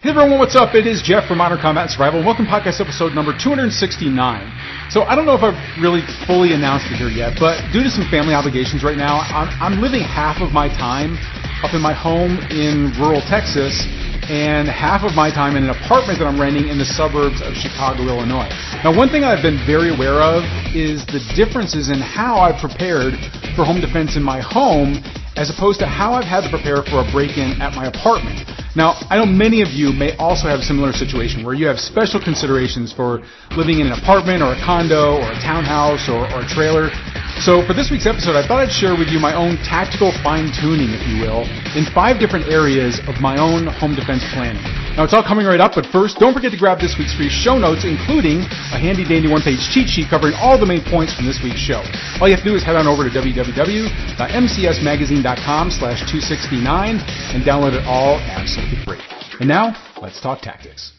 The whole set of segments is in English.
Hey everyone, what's up? It is Jeff from Modern Combat Survival. Welcome to podcast episode number 269. So I don't know if I've really fully announced it here yet, but due to some family obligations right now, I'm, I'm living half of my time up in my home in rural Texas and half of my time in an apartment that I'm renting in the suburbs of Chicago, Illinois. Now, one thing I've been very aware of is the differences in how I've prepared for home defense in my home as opposed to how I've had to prepare for a break-in at my apartment. Now, I know many of you may also have a similar situation where you have special considerations for living in an apartment or a condo or a townhouse or, or a trailer. So for this week's episode, I thought I'd share with you my own tactical fine tuning, if you will, in five different areas of my own home defense planning. Now it's all coming right up, but first, don't forget to grab this week's free show notes, including a handy dandy one-page cheat sheet covering all the main points from this week's show. All you have to do is head on over to www.mcsmagazine.com slash 269 and download it all absolutely free. And now, let's talk tactics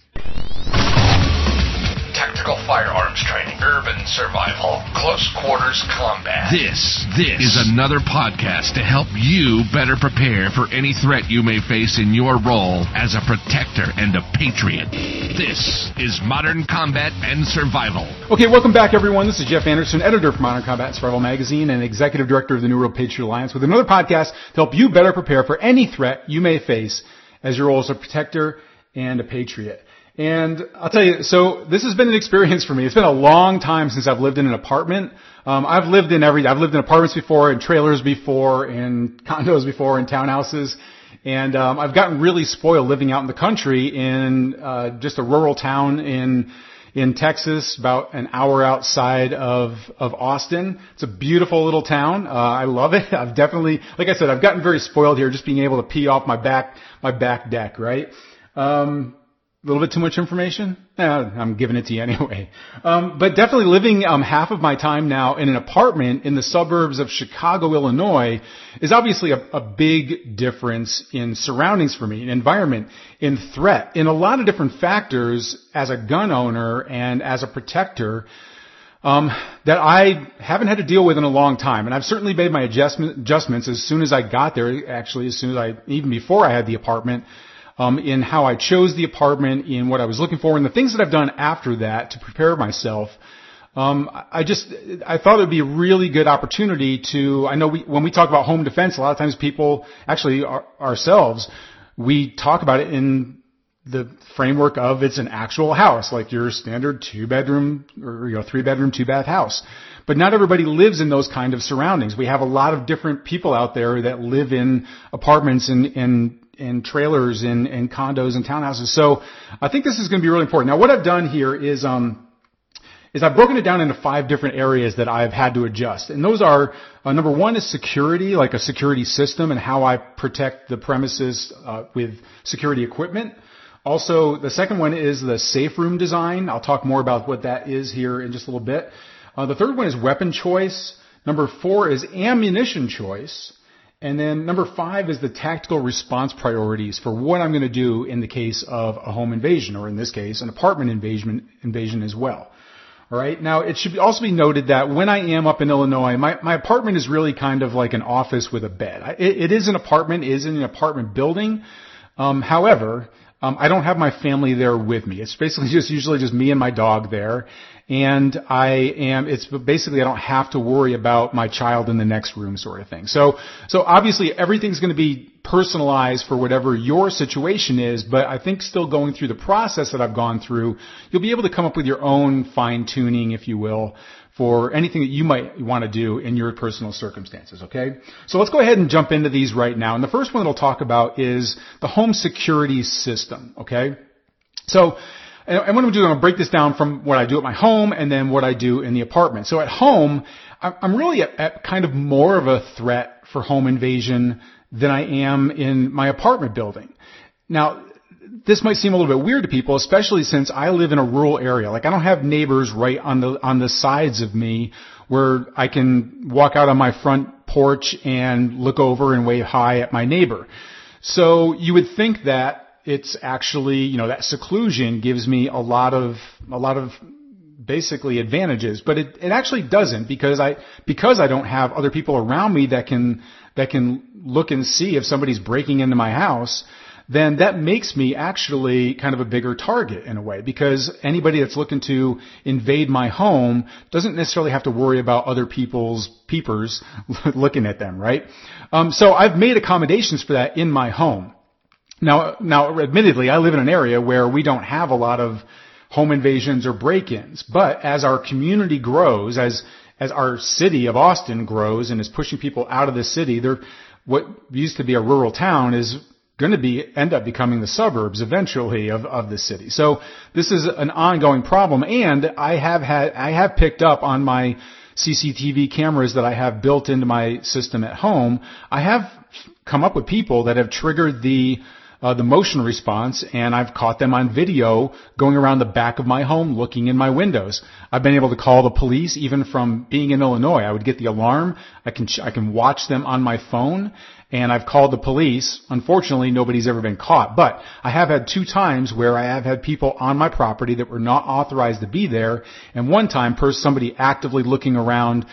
tactical firearms training, urban survival, close quarters combat. This, this is another podcast to help you better prepare for any threat you may face in your role as a protector and a patriot. This is Modern Combat and Survival. Okay, welcome back everyone. This is Jeff Anderson, editor for Modern Combat and Survival magazine and executive director of the New World Patriot Alliance with another podcast to help you better prepare for any threat you may face as your role as a protector and a patriot. And I'll tell you, so this has been an experience for me. It's been a long time since I've lived in an apartment. Um, I've lived in every, I've lived in apartments before, in trailers before, in condos before, in townhouses. And um, I've gotten really spoiled living out in the country in uh, just a rural town in in Texas, about an hour outside of of Austin. It's a beautiful little town. Uh, I love it. I've definitely, like I said, I've gotten very spoiled here, just being able to pee off my back my back deck, right? Um, a little bit too much information? Yeah, I'm giving it to you anyway. Um, but definitely living um, half of my time now in an apartment in the suburbs of Chicago, Illinois, is obviously a, a big difference in surroundings for me, in environment, in threat, in a lot of different factors as a gun owner and as a protector. Um, that I haven't had to deal with in a long time, and I've certainly made my adjustment, adjustments as soon as I got there. Actually, as soon as I, even before I had the apartment, um, in how I chose the apartment, in what I was looking for, and the things that I've done after that to prepare myself. Um, I just I thought it would be a really good opportunity to. I know we, when we talk about home defense, a lot of times people, actually our, ourselves, we talk about it in the framework of it's an actual house, like your standard two bedroom or you know three bedroom two bath house. But not everybody lives in those kind of surroundings. We have a lot of different people out there that live in apartments and, and in trailers and, condos and townhouses. So I think this is going to be really important. Now, what I've done here is um, is I've broken it down into five different areas that I've had to adjust. And those are, uh, number one is security, like a security system and how I protect the premises uh, with security equipment. Also, the second one is the safe room design. I'll talk more about what that is here in just a little bit. Uh, the third one is weapon choice. Number four is ammunition choice. And then number five is the tactical response priorities for what I'm going to do in the case of a home invasion, or in this case, an apartment invasion, invasion as well. All right. Now, it should also be noted that when I am up in Illinois, my, my apartment is really kind of like an office with a bed. It, it is an apartment, it is in an apartment building. Um, however, um, I don't have my family there with me. It's basically just usually just me and my dog there, and I am, it's basically I don't have to worry about my child in the next room sort of thing. So, so obviously everything's going to be personalized for whatever your situation is, but I think still going through the process that I've gone through, you'll be able to come up with your own fine tuning, if you will, for anything that you might want to do in your personal circumstances, okay? So let's go ahead and jump into these right now. And the first one that I'll talk about is the home security system, okay? So and, what I'm going to do, I'm to break this down from what I do at my home and then what I do in the apartment. So at home, I'm really at, at kind of more of a threat for home invasion than I am in my apartment building. Now, this might seem a little bit weird to people, especially since I live in a rural area. Like I don't have neighbors right on the on the sides of me where I can walk out on my front porch and look over and wave hi at my neighbor. So you would think that it's actually, you know, that seclusion gives me a lot of, a lot of basically advantages, but it, it actually doesn't because I, because I don't have other people around me that can, that can look and see if somebody's breaking into my house, then that makes me actually kind of a bigger target in a way because anybody that's looking to invade my home doesn't necessarily have to worry about other people's peepers looking at them, right? Um, so I've made accommodations for that in my home. Now, now, admittedly, I live in an area where we don't have a lot of home invasions or break-ins, but as our community grows, as as our city of Austin grows and is pushing people out of the city, there, what used to be a rural town is going to be end up becoming the suburbs eventually of, of the city. So this is an ongoing problem, and I have had I have picked up on my CCTV cameras that I have built into my system at home. I have come up with people that have triggered the uh, the motion response, and I've caught them on video going around the back of my home looking in my windows. I've been able to call the police even from being in Illinois. I would get the alarm. I can I can watch them on my phone, and I've called the police. Unfortunately, nobody's ever been caught, but I have had two times where I have had people on my property that were not authorized to be there, and one time, per somebody actively looking around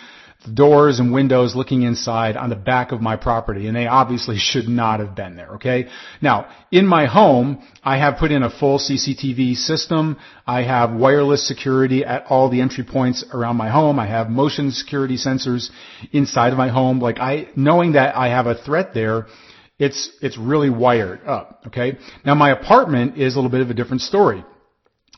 doors and windows looking inside on the back of my property and they obviously should not have been there, okay? Now, in my home, I have put in a full CCTV system. I have wireless security at all the entry points around my home. I have motion security sensors inside of my home. Like I, knowing that I have a threat there, it's, it's really wired up, okay? Now my apartment is a little bit of a different story.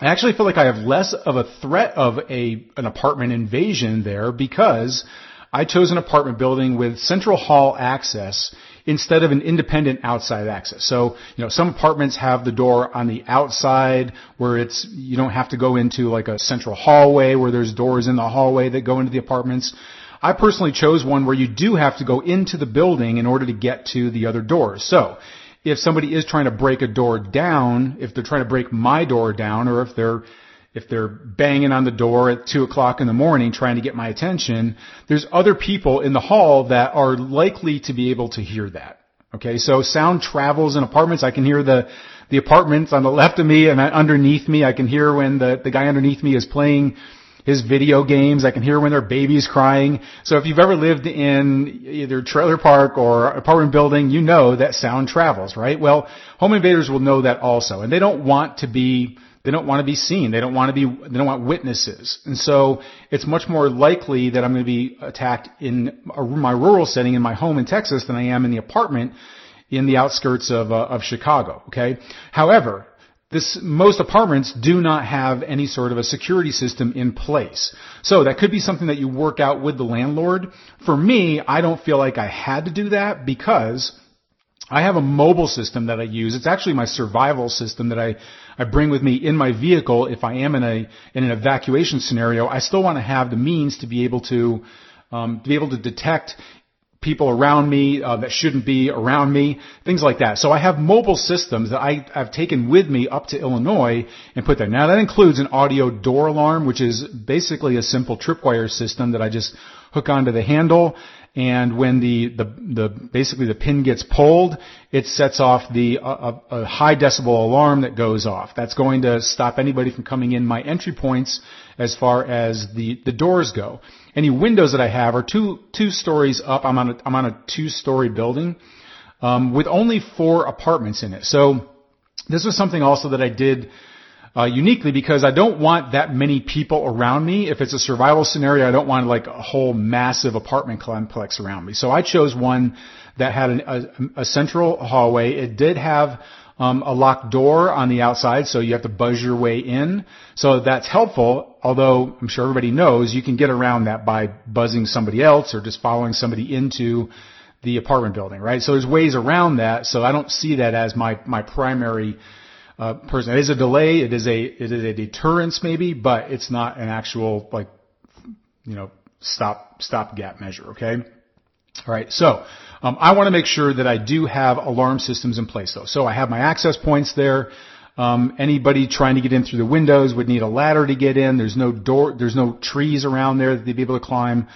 I actually feel like I have less of a threat of a an apartment invasion there because I chose an apartment building with central hall access instead of an independent outside access. So, you know, some apartments have the door on the outside where it's, you don't have to go into like a central hallway where there's doors in the hallway that go into the apartments. I personally chose one where you do have to go into the building in order to get to the other doors. So, if somebody is trying to break a door down, if they're trying to break my door down, or if they're if they're banging on the door at two o'clock in the morning trying to get my attention, there's other people in the hall that are likely to be able to hear that. Okay, so sound travels in apartments. I can hear the the apartments on the left of me and underneath me. I can hear when the the guy underneath me is playing his video games. I can hear when their baby's crying. So if you've ever lived in either trailer park or apartment building, you know that sound travels, right? Well, home invaders will know that also. And they don't want to be, they don't want to be seen. They don't want to be, they don't want witnesses. And so it's much more likely that I'm going to be attacked in my rural setting in my home in Texas than I am in the apartment in the outskirts of, uh, of Chicago. Okay. However, this, most apartments do not have any sort of a security system in place. So that could be something that you work out with the landlord. For me, I don't feel like I had to do that because I have a mobile system that I use. It's actually my survival system that I, I bring with me in my vehicle if I am in a in an evacuation scenario. I still want to have the means to be able to um, to be able to detect people around me uh, that shouldn't be around me, things like that. So I have mobile systems that I, have taken with me up to Illinois and put there. Now that includes an audio door alarm, which is basically a simple tripwire system that I just hook onto the handle. And when the, the, the basically the pin gets pulled, it sets off the a high decibel alarm that goes off. That's going to stop anybody from coming in my entry points as far as the, the doors go. Any windows that I have are two, two stories up. I'm on a, I'm on a two story building, um, with only four apartments in it. So this was something also that I did, uh, uniquely because I don't want that many people around me. If it's a survival scenario, I don't want like a whole massive apartment complex around me. So I chose one that had an, a, a central hallway. It did have um, a locked door on the outside, so you have to buzz your way in. So that's helpful, although I'm sure everybody knows you can get around that by buzzing somebody else or just following somebody into the apartment building, right? So there's ways around that. So I don't see that as my my primary uh, person. It is a delay. It is a it is a deterrence maybe, but it's not an actual like you know stop stop gap measure. Okay. All right. So um, I want to make sure that I do have alarm systems in place though. So I have my access points there. Um, anybody trying to get in through the windows would need a ladder to get in. There's no door, there's no trees around there that they'd be able to climb.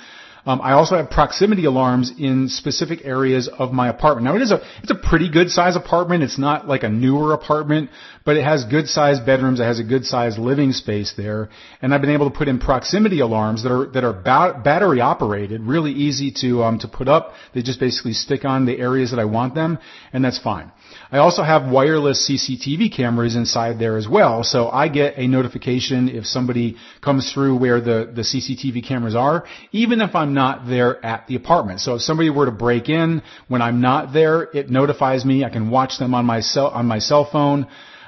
Um, I also have proximity alarms in specific areas of my apartment. Now it is a it's a pretty good size apartment. It's not like a newer apartment, but it has good sized bedrooms. It has a good sized living space there, and I've been able to put in proximity alarms that are that are ba- battery operated, really easy to um, to put up. They just basically stick on the areas that I want them, and that's fine. I also have wireless CCTV cameras inside there as well. So I get a notification if somebody comes through where the, the CCTV cameras are, even if I'm not there at the apartment. So if somebody were to break in when I'm not there, it notifies me. I can watch them on my cell, on my cell phone.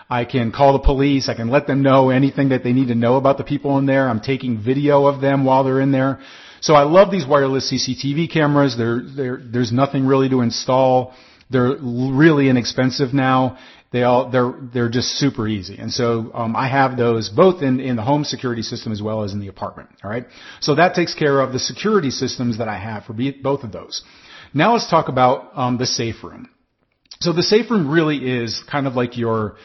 I can call the police. I can let them know anything that they need to know about the people in there. I'm taking video of them while they're in there. So I love these wireless CCTV cameras. They're, they're, there's nothing really to install. They're really inexpensive now. They all, they're, they're just super easy. And so, um, I have those both in, in the home security system as well as in the apartment. All right. So that takes care of the security systems that I have for both of those. Now let's talk about, um, the safe room. So the safe room really is kind of like your,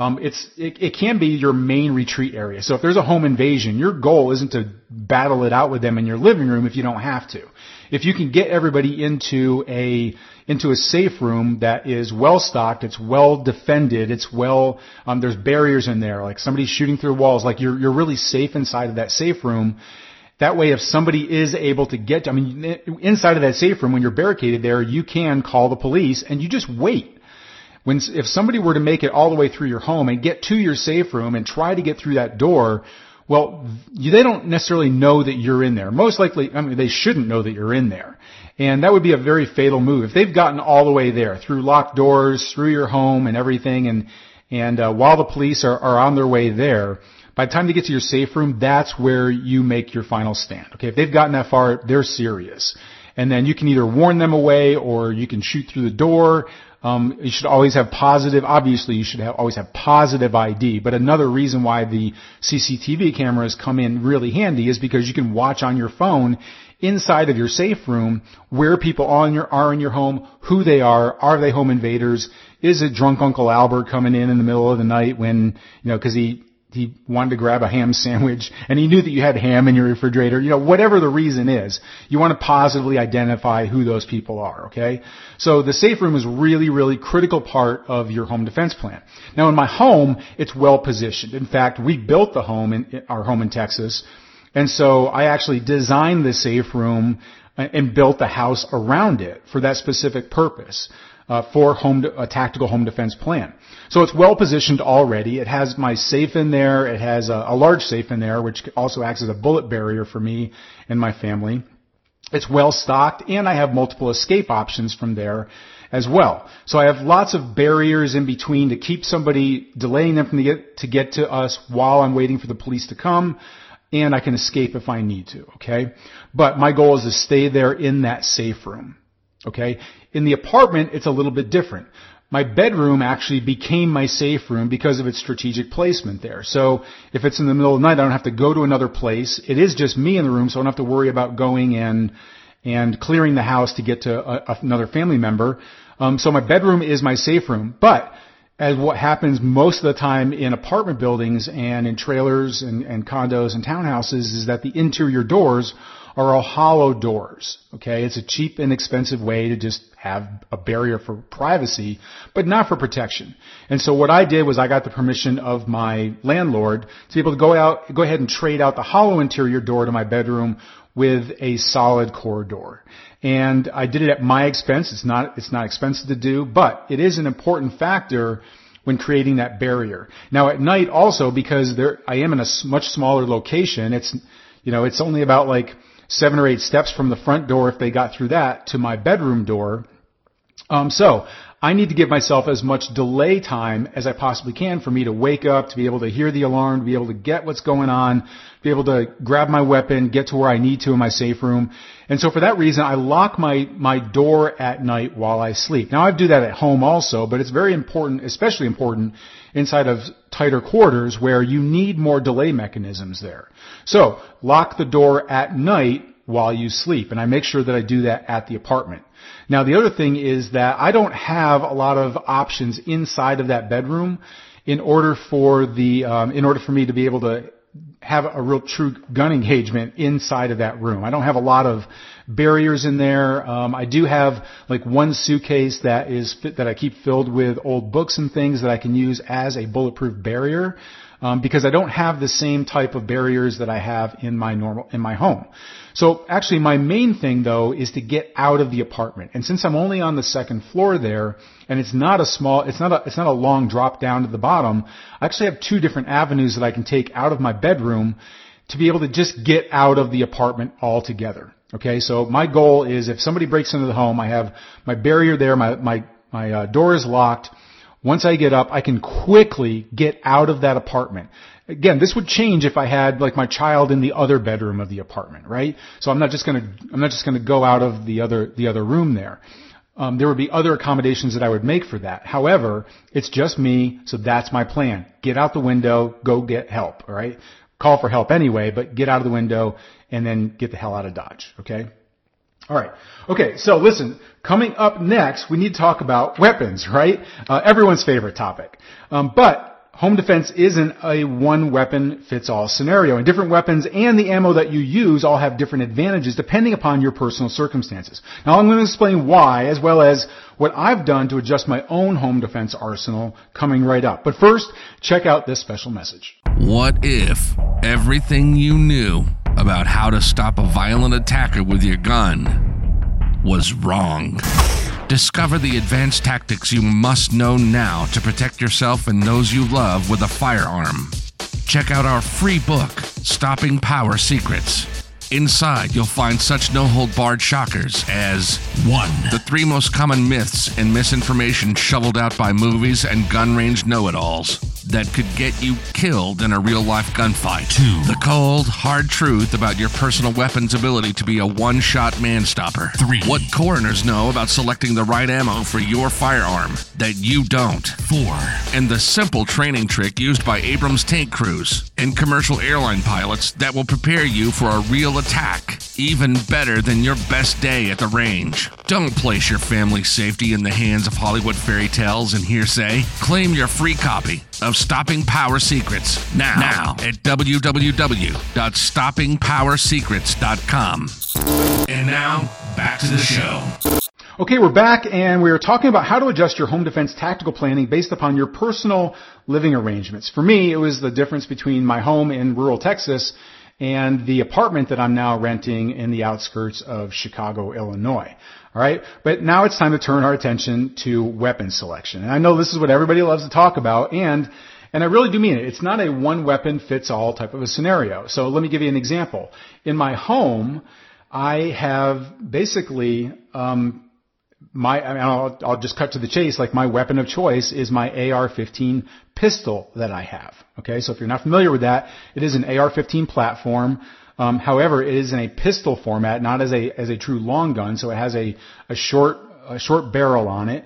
um, it's it, it, can be your main retreat area. So if there's a home invasion, your goal isn't to battle it out with them in your living room if you don't have to. If you can get everybody into a into a safe room that is well stocked, it's well defended, it's well um, there's barriers in there, like somebody's shooting through walls, like you're you're really safe inside of that safe room. That way, if somebody is able to get, I mean, inside of that safe room, when you're barricaded there, you can call the police and you just wait when, if somebody were to make it all the way through your home and get to your safe room and try to get through that door, well, they don't necessarily know that you're in there. Most likely, I mean, they shouldn't know that you're in there. And that would be a very fatal move. If they've gotten all the way there through locked doors, through your home and everything, and, and, uh, while the police are, are on their way there, by the time they get to your safe room, that's where you make your final stand. Okay. If they've gotten that far, they're serious. And then you can either warn them away or you can shoot through the door um, you should always have positive. Obviously, you should have, always have positive ID. But another reason why the CCTV cameras come in really handy is because you can watch on your phone inside of your safe room where people are in your, are in your home, who they are, are they home invaders, is it drunk Uncle Albert coming in in the middle of the night when, you know, cause he he wanted to grab a ham sandwich and he knew that you had ham in your refrigerator, you know, whatever the reason is, you want to positively identify who those people are, okay? So the safe room is really, really critical part of your home defense plan. Now in my home, it's well positioned. In fact, we built the home in our home in Texas. And so I actually designed the safe room uh, and built the house around it for that specific purpose uh, for home a tactical home defense plan. So it's well positioned already. It has my safe in there. It has a, a large safe in there, which also acts as a bullet barrier for me and my family. It's well stocked, and I have multiple escape options from there as well. So I have lots of barriers in between to keep somebody delaying them from the get, to get to us while I'm waiting for the police to come and I can escape if I need to, okay? But my goal is to stay there in that safe room. Okay? In the apartment, it's a little bit different. My bedroom actually became my safe room because of its strategic placement there. So if it's in the middle of the night, I don't have to go to another place. It is just me in the room, so I don't have to worry about going and and clearing the house to get to a, another family member. Um, so my bedroom is my safe room. But as what happens most of the time in apartment buildings and in trailers and, and condos and townhouses is that the interior doors are all hollow doors. Okay, it's a cheap and expensive way to just have a barrier for privacy, but not for protection. And so what I did was I got the permission of my landlord to be able to go out, go ahead and trade out the hollow interior door to my bedroom with a solid core door. And I did it at my expense. It's not, it's not expensive to do, but it is an important factor when creating that barrier. Now at night also, because there, I am in a much smaller location, it's, you know, it's only about like seven or eight steps from the front door if they got through that to my bedroom door. Um, so I need to give myself as much delay time as I possibly can for me to wake up, to be able to hear the alarm, to be able to get what's going on, be able to grab my weapon, get to where I need to in my safe room. And so for that reason, I lock my, my door at night while I sleep. Now I do that at home also, but it's very important, especially important inside of tighter quarters where you need more delay mechanisms there. So lock the door at night while you sleep. And I make sure that I do that at the apartment. Now the other thing is that I don't have a lot of options inside of that bedroom in order for the, um, in order for me to be able to have a real true gun engagement inside of that room. I don't have a lot of barriers in there. Um, I do have like one suitcase that is that I keep filled with old books and things that I can use as a bulletproof barrier. um, because I don't have the same type of barriers that I have in my normal in my home. So actually, my main thing though is to get out of the apartment. And since I'm only on the second floor there, and it's not a small, it's not a, it's not a long drop down to the bottom. I actually have two different avenues that I can take out of my bedroom to be able to just get out of the apartment altogether. Okay, so my goal is if somebody breaks into the home, I have my barrier there, my my my uh, door is locked. Once I get up, I can quickly get out of that apartment. Again, this would change if I had like my child in the other bedroom of the apartment, right? So I'm not just gonna I'm not just gonna go out of the other the other room there. Um, there would be other accommodations that I would make for that. However, it's just me, so that's my plan. Get out the window, go get help, all right? Call for help anyway, but get out of the window and then get the hell out of Dodge, okay? All right. Okay, so listen, coming up next, we need to talk about weapons, right? Uh, everyone's favorite topic. Um, but home defense isn't a one weapon fits all scenario. And different weapons and the ammo that you use all have different advantages depending upon your personal circumstances. Now I'm going to explain why as well as what I've done to adjust my own home defense arsenal coming right up. But first, check out this special message. What if everything you knew about how to stop a violent attacker with your gun was wrong. Discover the advanced tactics you must know now to protect yourself and those you love with a firearm. Check out our free book, Stopping Power Secrets. Inside, you'll find such no hold barred shockers as 1. The three most common myths and misinformation shoveled out by movies and gun range know it alls that could get you killed in a real life gunfight. 2. The cold, hard truth about your personal weapon's ability to be a one shot man stopper. 3. What coroners know about selecting the right ammo for your firearm that you don't. 4. And the simple training trick used by Abrams tank crews and commercial airline pilots that will prepare you for a real attack, even better than your best day at the range. Don't place your family's safety in the hands of Hollywood fairy tales and hearsay. Claim your free copy of Stopping Power Secrets now, now at www.stoppingpowersecrets.com. And now, back to the show. Okay, we're back and we are talking about how to adjust your home defense tactical planning based upon your personal living arrangements. For me, it was the difference between my home in rural Texas and the apartment that I'm now renting in the outskirts of Chicago, Illinois. All right, but now it's time to turn our attention to weapon selection. And I know this is what everybody loves to talk about, and and I really do mean it. It's not a one weapon fits all type of a scenario. So let me give you an example. In my home, I have basically um, my, I mean, I'll, I'll, just cut to the chase. Like my weapon of choice is my AR-15 pistol that I have. Okay, so if you're not familiar with that, it is an AR-15 platform. Um, however, it is in a pistol format, not as a as a true long gun. So it has a a short a short barrel on it.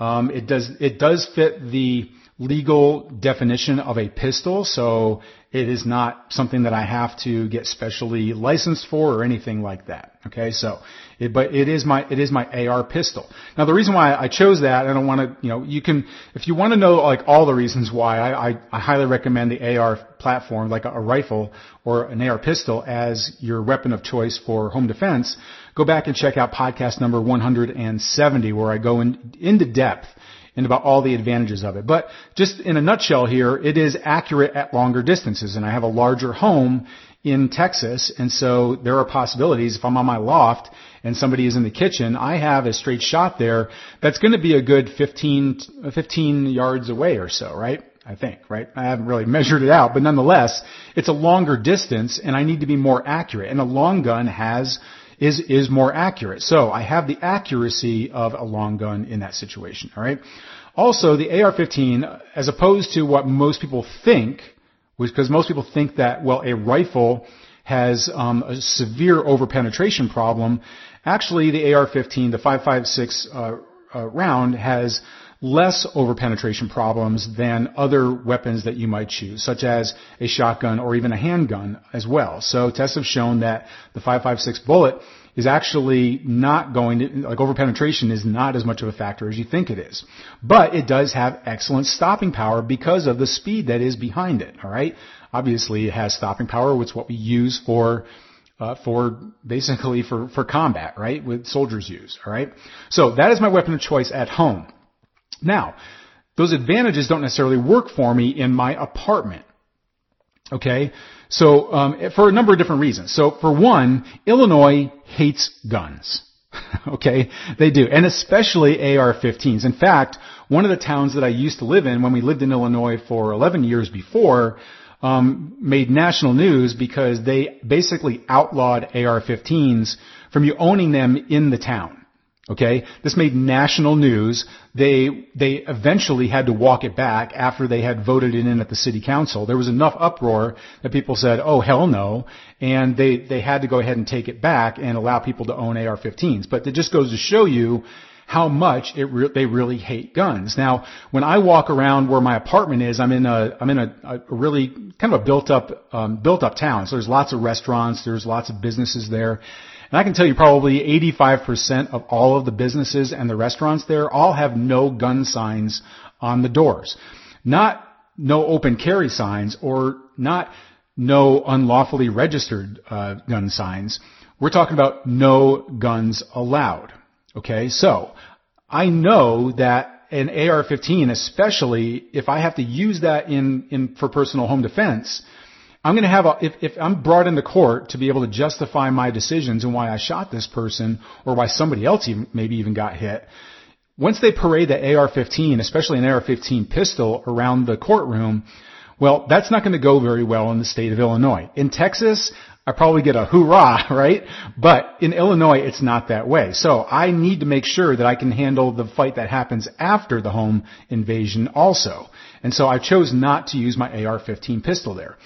Um, it does it does fit the legal definition of a pistol, so it is not something that I have to get specially licensed for or anything like that. Okay, so, it, but it is my, it is my AR pistol. Now the reason why I chose that, I don't want to, you know, you can, if you want to know like all the reasons why, I, I, I highly recommend the AR platform, like a, a rifle or an AR pistol as your weapon of choice for home defense. Go back and check out podcast number 170 where I go in, into depth and about all the advantages of it. But just in a nutshell here, it is accurate at longer distances and I have a larger home in Texas and so there are possibilities if I'm on my loft and somebody is in the kitchen, I have a straight shot there that's going to be a good 15, 15 yards away or so, right? I think, right? I haven't really measured it out, but nonetheless, it's a longer distance and I need to be more accurate. And a long gun has is, is more accurate. So I have the accuracy of a long gun in that situation, alright? Also, the AR-15, as opposed to what most people think, because most people think that, well, a rifle has um, a severe overpenetration problem. Actually, the AR-15, the 5.56 uh, uh, round, has less overpenetration problems than other weapons that you might choose, such as a shotgun or even a handgun as well. So tests have shown that the 5.56 bullet is actually not going to, like overpenetration is not as much of a factor as you think it is. But it does have excellent stopping power because of the speed that is behind it, alright? Obviously it has stopping power, which is what we use for uh, for basically for, for combat, right? With soldiers use, alright? So that is my weapon of choice at home. Now, those advantages don't necessarily work for me in my apartment. Okay, so um, for a number of different reasons. So for one, Illinois hates guns. okay, they do, and especially AR-15s. In fact, one of the towns that I used to live in when we lived in Illinois for 11 years before um, made national news because they basically outlawed AR-15s from you owning them in the town. Okay, this made national news. They they eventually had to walk it back after they had voted it in at the city council. There was enough uproar that people said, "Oh hell no," and they they had to go ahead and take it back and allow people to own AR-15s. But it just goes to show you how much it re- they really hate guns. Now, when I walk around where my apartment is, I'm in a I'm in a, a really kind of a built up um, built up town. So there's lots of restaurants, there's lots of businesses there. And I can tell you probably 85% of all of the businesses and the restaurants there all have no gun signs on the doors. Not no open carry signs or not no unlawfully registered uh, gun signs. We're talking about no guns allowed. Okay, so I know that an AR-15, especially if I have to use that in, in for personal home defense, I'm going to have a, if, if I'm brought into court to be able to justify my decisions and why I shot this person or why somebody else even, maybe even got hit, once they parade the AR-15, especially an AR-15 pistol around the courtroom, well, that's not going to go very well in the state of Illinois. In Texas, I probably get a hoorah, right? But in Illinois, it's not that way. So I need to make sure that I can handle the fight that happens after the home invasion also. And so I chose not to use my AR-15 pistol there.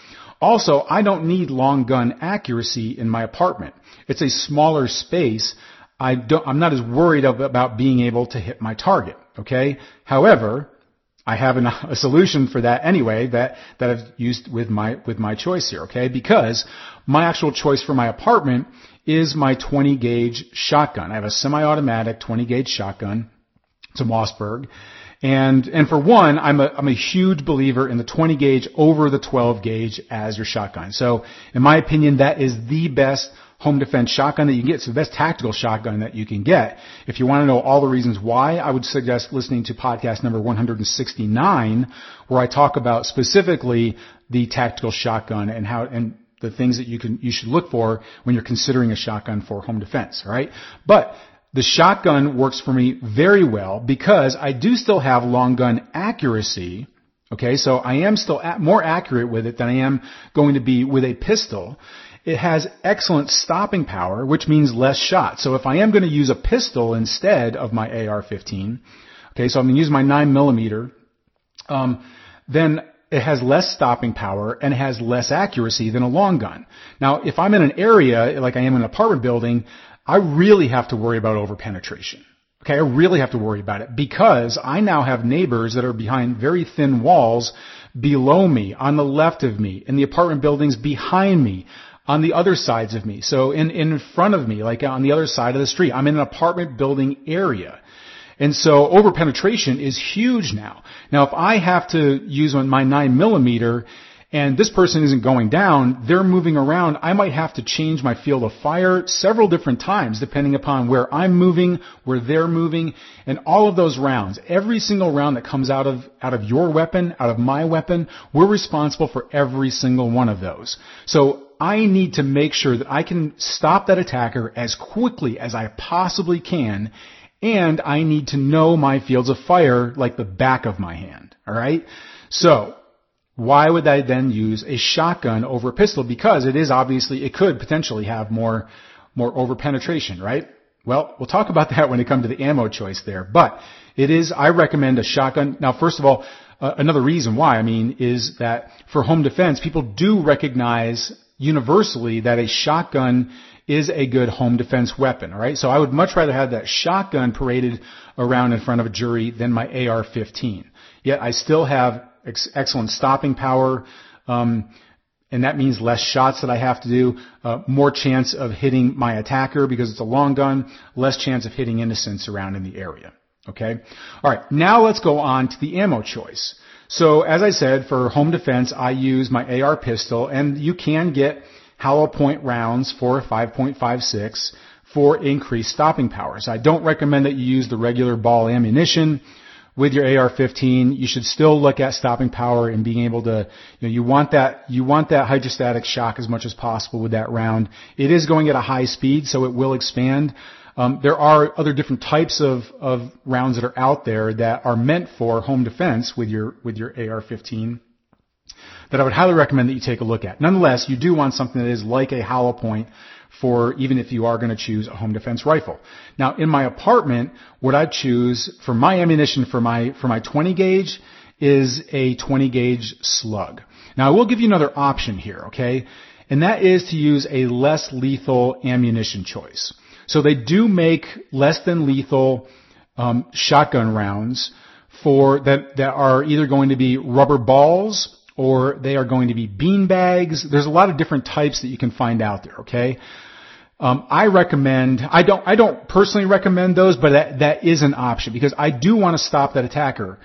Also, I don't need long gun accuracy in my apartment. It's a smaller space. I don't, I'm not as worried about being able to hit my target. Okay. However, I have an, a solution for that anyway that, that I've used with my, with my choice here. Okay. Because my actual choice for my apartment is my 20 gauge shotgun. I have a semi-automatic 20 gauge shotgun. It's a Mossberg. And, and for one, I'm a, I'm a huge believer in the 20 gauge over the 12 gauge as your shotgun. So in my opinion, that is the best home defense shotgun that you can get. It's the best tactical shotgun that you can get. If you want to know all the reasons why, I would suggest listening to podcast number 169, where I talk about specifically the tactical shotgun and how, and the things that you can, you should look for when you're considering a shotgun for home defense, right? But the shotgun works for me very well because I do still have long gun accuracy. Okay, so I am still more accurate with it than I am going to be with a pistol. It has excellent stopping power, which means less shots. So if I am going to use a pistol instead of my AR-15, okay, so I'm going to use my 9 millimeter, um, then it has less stopping power and has less accuracy than a long gun. Now, if I'm in an area like I am in an apartment building, I really have to worry about overpenetration. Okay, I really have to worry about it because I now have neighbors that are behind very thin walls below me, on the left of me, in the apartment buildings behind me, on the other sides of me. So in, in front of me, like on the other side of the street. I'm in an apartment building area. And so overpenetration is huge now. Now if I have to use my 9 millimeter and this person isn't going down, they're moving around. I might have to change my field of fire several different times depending upon where I'm moving, where they're moving, and all of those rounds. Every single round that comes out of, out of your weapon, out of my weapon, we're responsible for every single one of those. So I need to make sure that I can stop that attacker as quickly as I possibly can and I need to know my fields of fire like the back of my hand. Alright? So, why would I then use a shotgun over a pistol? Because it is obviously, it could potentially have more, more over penetration, right? Well, we'll talk about that when it comes to the ammo choice there, but it is, I recommend a shotgun. Now, first of all, uh, another reason why, I mean, is that for home defense, people do recognize universally that a shotgun is a good home defense weapon, alright? So I would much rather have that shotgun paraded around in front of a jury than my AR-15. Yet I still have excellent stopping power, um, and that means less shots that I have to do, uh, more chance of hitting my attacker because it's a long gun, less chance of hitting innocents around in the area. Okay? Alright, now let's go on to the ammo choice. So as I said, for home defense, I use my AR pistol, and you can get hollow point rounds for 5.56 for increased stopping power. So I don't recommend that you use the regular ball ammunition with your AR-15, you should still look at stopping power and being able to, you know, you want that, you want that hydrostatic shock as much as possible with that round. It is going at a high speed, so it will expand. Um, there are other different types of, of rounds that are out there that are meant for home defense with your, with your AR-15 that I would highly recommend that you take a look at. Nonetheless, you do want something that is like a hollow point for even if you are going to choose a home defense rifle. Now, in my apartment, what I choose for my ammunition for my for my 20 gauge is a 20 gauge slug. Now, I will give you another option here, okay? And that is to use a less lethal ammunition choice. So they do make less than lethal um, shotgun rounds for that that are either going to be rubber balls or they are going to be bean bags. There's a lot of different types that you can find out there. Okay. Um, I recommend. I don't. I don't personally recommend those, but that that is an option because I do want to stop that attacker.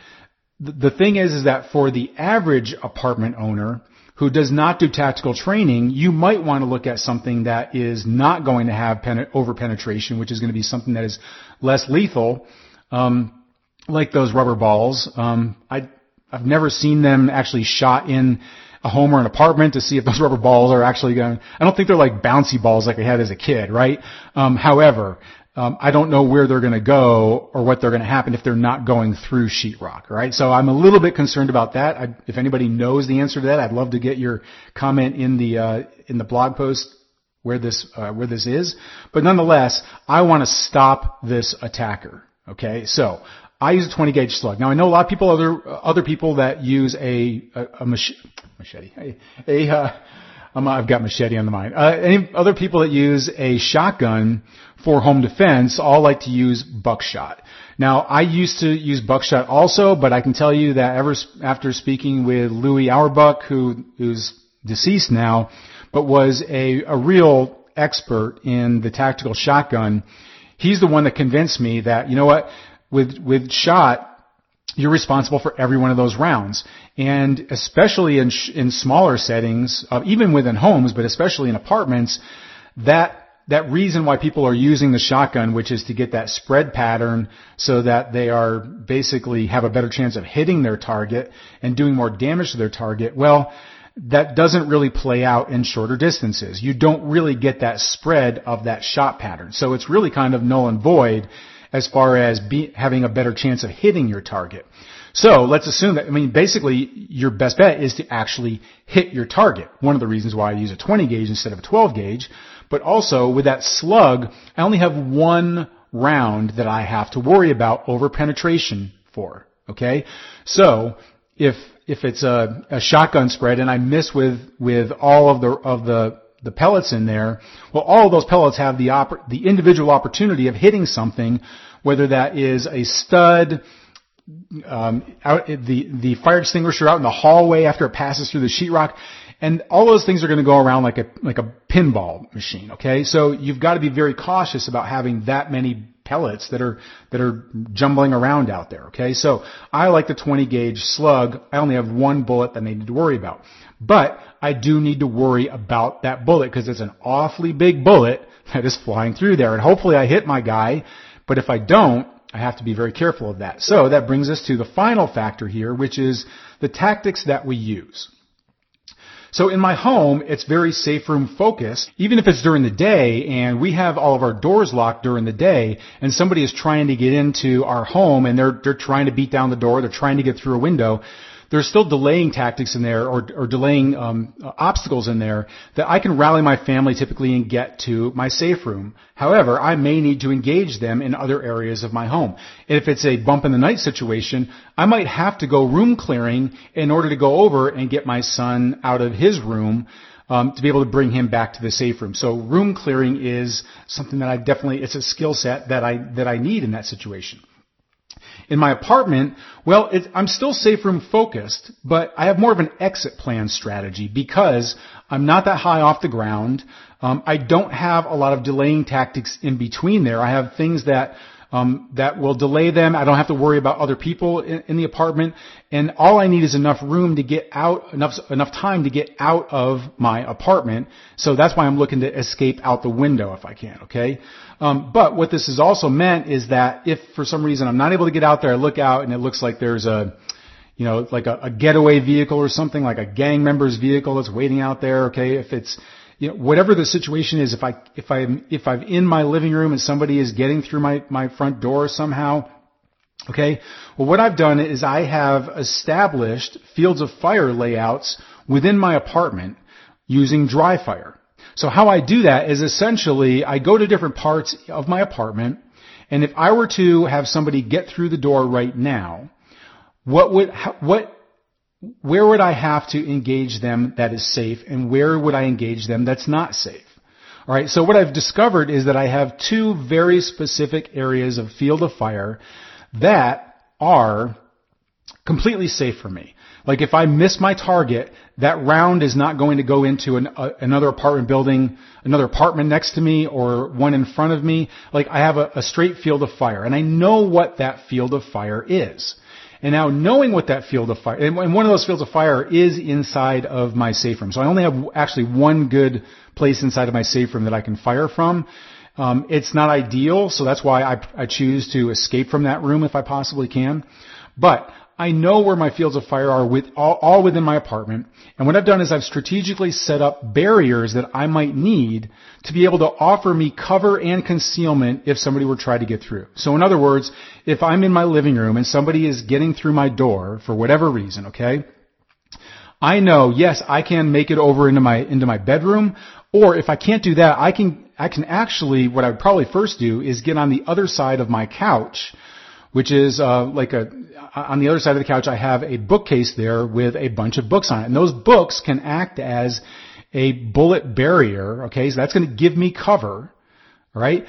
The, the thing is, is that for the average apartment owner who does not do tactical training, you might want to look at something that is not going to have pen- over penetration, which is going to be something that is less lethal, um, like those rubber balls. Um, I I've never seen them actually shot in a home or an apartment to see if those rubber balls are actually going. I don't think they're like bouncy balls like I had as a kid, right? Um, however, um, I don't know where they're going to go or what they're going to happen if they're not going through sheetrock, right? So I'm a little bit concerned about that. I, if anybody knows the answer to that, I'd love to get your comment in the uh, in the blog post where this uh, where this is. But nonetheless, I want to stop this attacker. Okay, so I use a 20 gauge slug. Now I know a lot of people, other other people that use a a, a mach- machete, a, a uh, I've got machete on the mind. Uh, any other people that use a shotgun for home defense all like to use buckshot. Now I used to use buckshot also, but I can tell you that ever after speaking with Louis Awerbuck, who who's deceased now, but was a a real expert in the tactical shotgun. He's the one that convinced me that you know what with with shot, you're responsible for every one of those rounds. And especially in sh- in smaller settings, uh, even within homes, but especially in apartments, that that reason why people are using the shotgun, which is to get that spread pattern so that they are basically have a better chance of hitting their target and doing more damage to their target. Well, that doesn't really play out in shorter distances. You don't really get that spread of that shot pattern. So it's really kind of null and void as far as be, having a better chance of hitting your target. So let's assume that, I mean, basically your best bet is to actually hit your target. One of the reasons why I use a 20 gauge instead of a 12 gauge, but also with that slug, I only have one round that I have to worry about over penetration for. Okay? So if, if it's a, a shotgun spread and I miss with, with all of the, of the the pellets in there, well, all of those pellets have the oppor- the individual opportunity of hitting something, whether that is a stud, um, out the the fire extinguisher out in the hallway after it passes through the sheetrock, and all those things are going to go around like a like a pinball machine. Okay, so you've got to be very cautious about having that many pellets that are that are jumbling around out there. Okay, so I like the 20 gauge slug. I only have one bullet that I need to worry about. But I do need to worry about that bullet because it's an awfully big bullet that is flying through there. And hopefully I hit my guy, but if I don't, I have to be very careful of that. So that brings us to the final factor here, which is the tactics that we use. So in my home, it's very safe room focused, even if it's during the day and we have all of our doors locked during the day and somebody is trying to get into our home and they're, they're trying to beat down the door, they're trying to get through a window there's still delaying tactics in there or, or delaying um, obstacles in there that I can rally my family typically and get to my safe room. However, I may need to engage them in other areas of my home. If it's a bump in the night situation, I might have to go room clearing in order to go over and get my son out of his room. Um, to be able to bring him back to the safe room. So room clearing is something that I definitely, it's a skill set that I, that I need in that situation. In my apartment, well, I'm still safe room focused, but I have more of an exit plan strategy because I'm not that high off the ground. Um, I don't have a lot of delaying tactics in between there. I have things that um, that will delay them. I don't have to worry about other people in, in, the apartment, and all I need is enough room to get out, enough enough time to get out of my apartment. So that's why I'm looking to escape out the window if I can. Okay, um, but what this has also meant is that if for some reason I'm not able to get out there, I look out and it looks like there's a you know, like a, a getaway vehicle or something, like a gang member's vehicle that's waiting out there. Okay, if it's you know, whatever the situation is, if I, if I'm, if I'm in my living room and somebody is getting through my, my front door somehow, okay, well what I've done is I have established fields of fire layouts within my apartment using dry fire. So how I do that is essentially I go to different parts of my apartment and if I were to have somebody get through the door right now, what would, what where would I have to engage them that is safe and where would I engage them that's not safe? Alright, so what I've discovered is that I have two very specific areas of field of fire that are completely safe for me. Like if I miss my target, that round is not going to go into an, uh, another apartment building, another apartment next to me or one in front of me. Like I have a, a straight field of fire and I know what that field of fire is. And now knowing what that field of fire, and one of those fields of fire is inside of my safe room. So I only have actually one good place inside of my safe room that I can fire from. Um, it's not ideal, so that's why I, I choose to escape from that room if I possibly can. But I know where my fields of fire are with all, all, within my apartment. And what I've done is I've strategically set up barriers that I might need to be able to offer me cover and concealment if somebody were to try to get through. So in other words, if I'm in my living room and somebody is getting through my door for whatever reason, okay? I know, yes, I can make it over into my, into my bedroom, or if I can't do that, I can, I can actually, what I would probably first do is get on the other side of my couch, which is uh, like a on the other side of the couch I have a bookcase there with a bunch of books on it, and those books can act as a bullet barrier. Okay, so that's going to give me cover, right?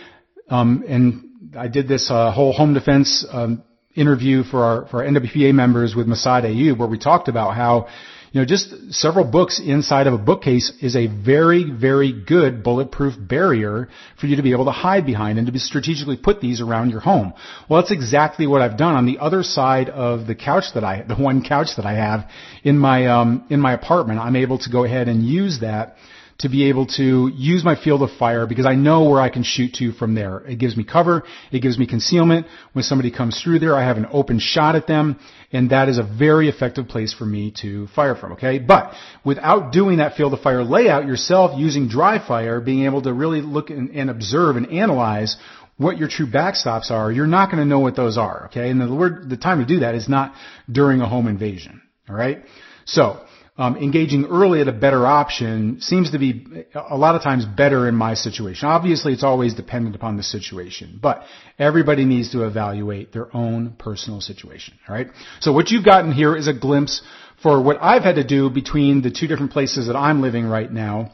Um, and I did this uh, whole home defense um, interview for our for our NWPA members with Massad Ayoob, where we talked about how you know, just several books inside of a bookcase is a very, very good bulletproof barrier for you to be able to hide behind and to be strategically put these around your home. Well, that's exactly what I've done on the other side of the couch that I, the one couch that I have in my, um, in my apartment. I'm able to go ahead and use that to be able to use my field of fire because I know where I can shoot to from there. It gives me cover. It gives me concealment. When somebody comes through there, I have an open shot at them and that is a very effective place for me to fire from, okay? But without doing that field of fire layout yourself using dry fire, being able to really look and, and observe and analyze what your true backstops are, you're not going to know what those are, okay? And the word, the time to do that is not during a home invasion, alright? So, um, engaging early at a better option seems to be a lot of times better in my situation. Obviously, it's always dependent upon the situation, but everybody needs to evaluate their own personal situation. All right. So what you've gotten here is a glimpse for what I've had to do between the two different places that I'm living right now.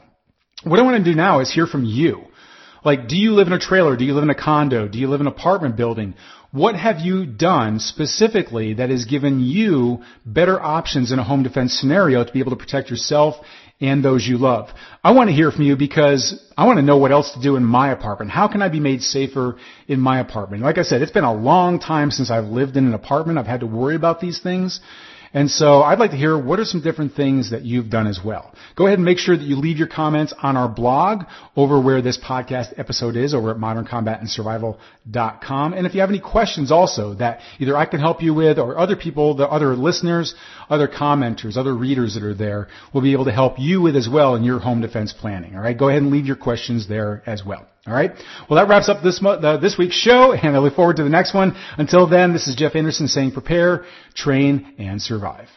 What I want to do now is hear from you. Like, do you live in a trailer? Do you live in a condo? Do you live in an apartment building? What have you done specifically that has given you better options in a home defense scenario to be able to protect yourself and those you love? I want to hear from you because I want to know what else to do in my apartment. How can I be made safer in my apartment? Like I said, it's been a long time since I've lived in an apartment. I've had to worry about these things. And so I'd like to hear what are some different things that you've done as well. Go ahead and make sure that you leave your comments on our blog over where this podcast episode is over at moderncombatandsurvival.com. And if you have any questions also that either I can help you with or other people, the other listeners, other commenters, other readers that are there will be able to help you with as well in your home defense planning. All right. Go ahead and leave your questions there as well. All right. Well, that wraps up this uh, this week's show, and I look forward to the next one. Until then, this is Jeff Anderson saying, prepare, train, and survive.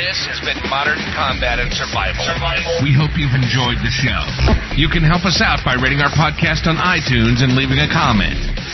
This has been Modern Combat and Survival. Survival. We hope you've enjoyed the show. You can help us out by rating our podcast on iTunes and leaving a comment.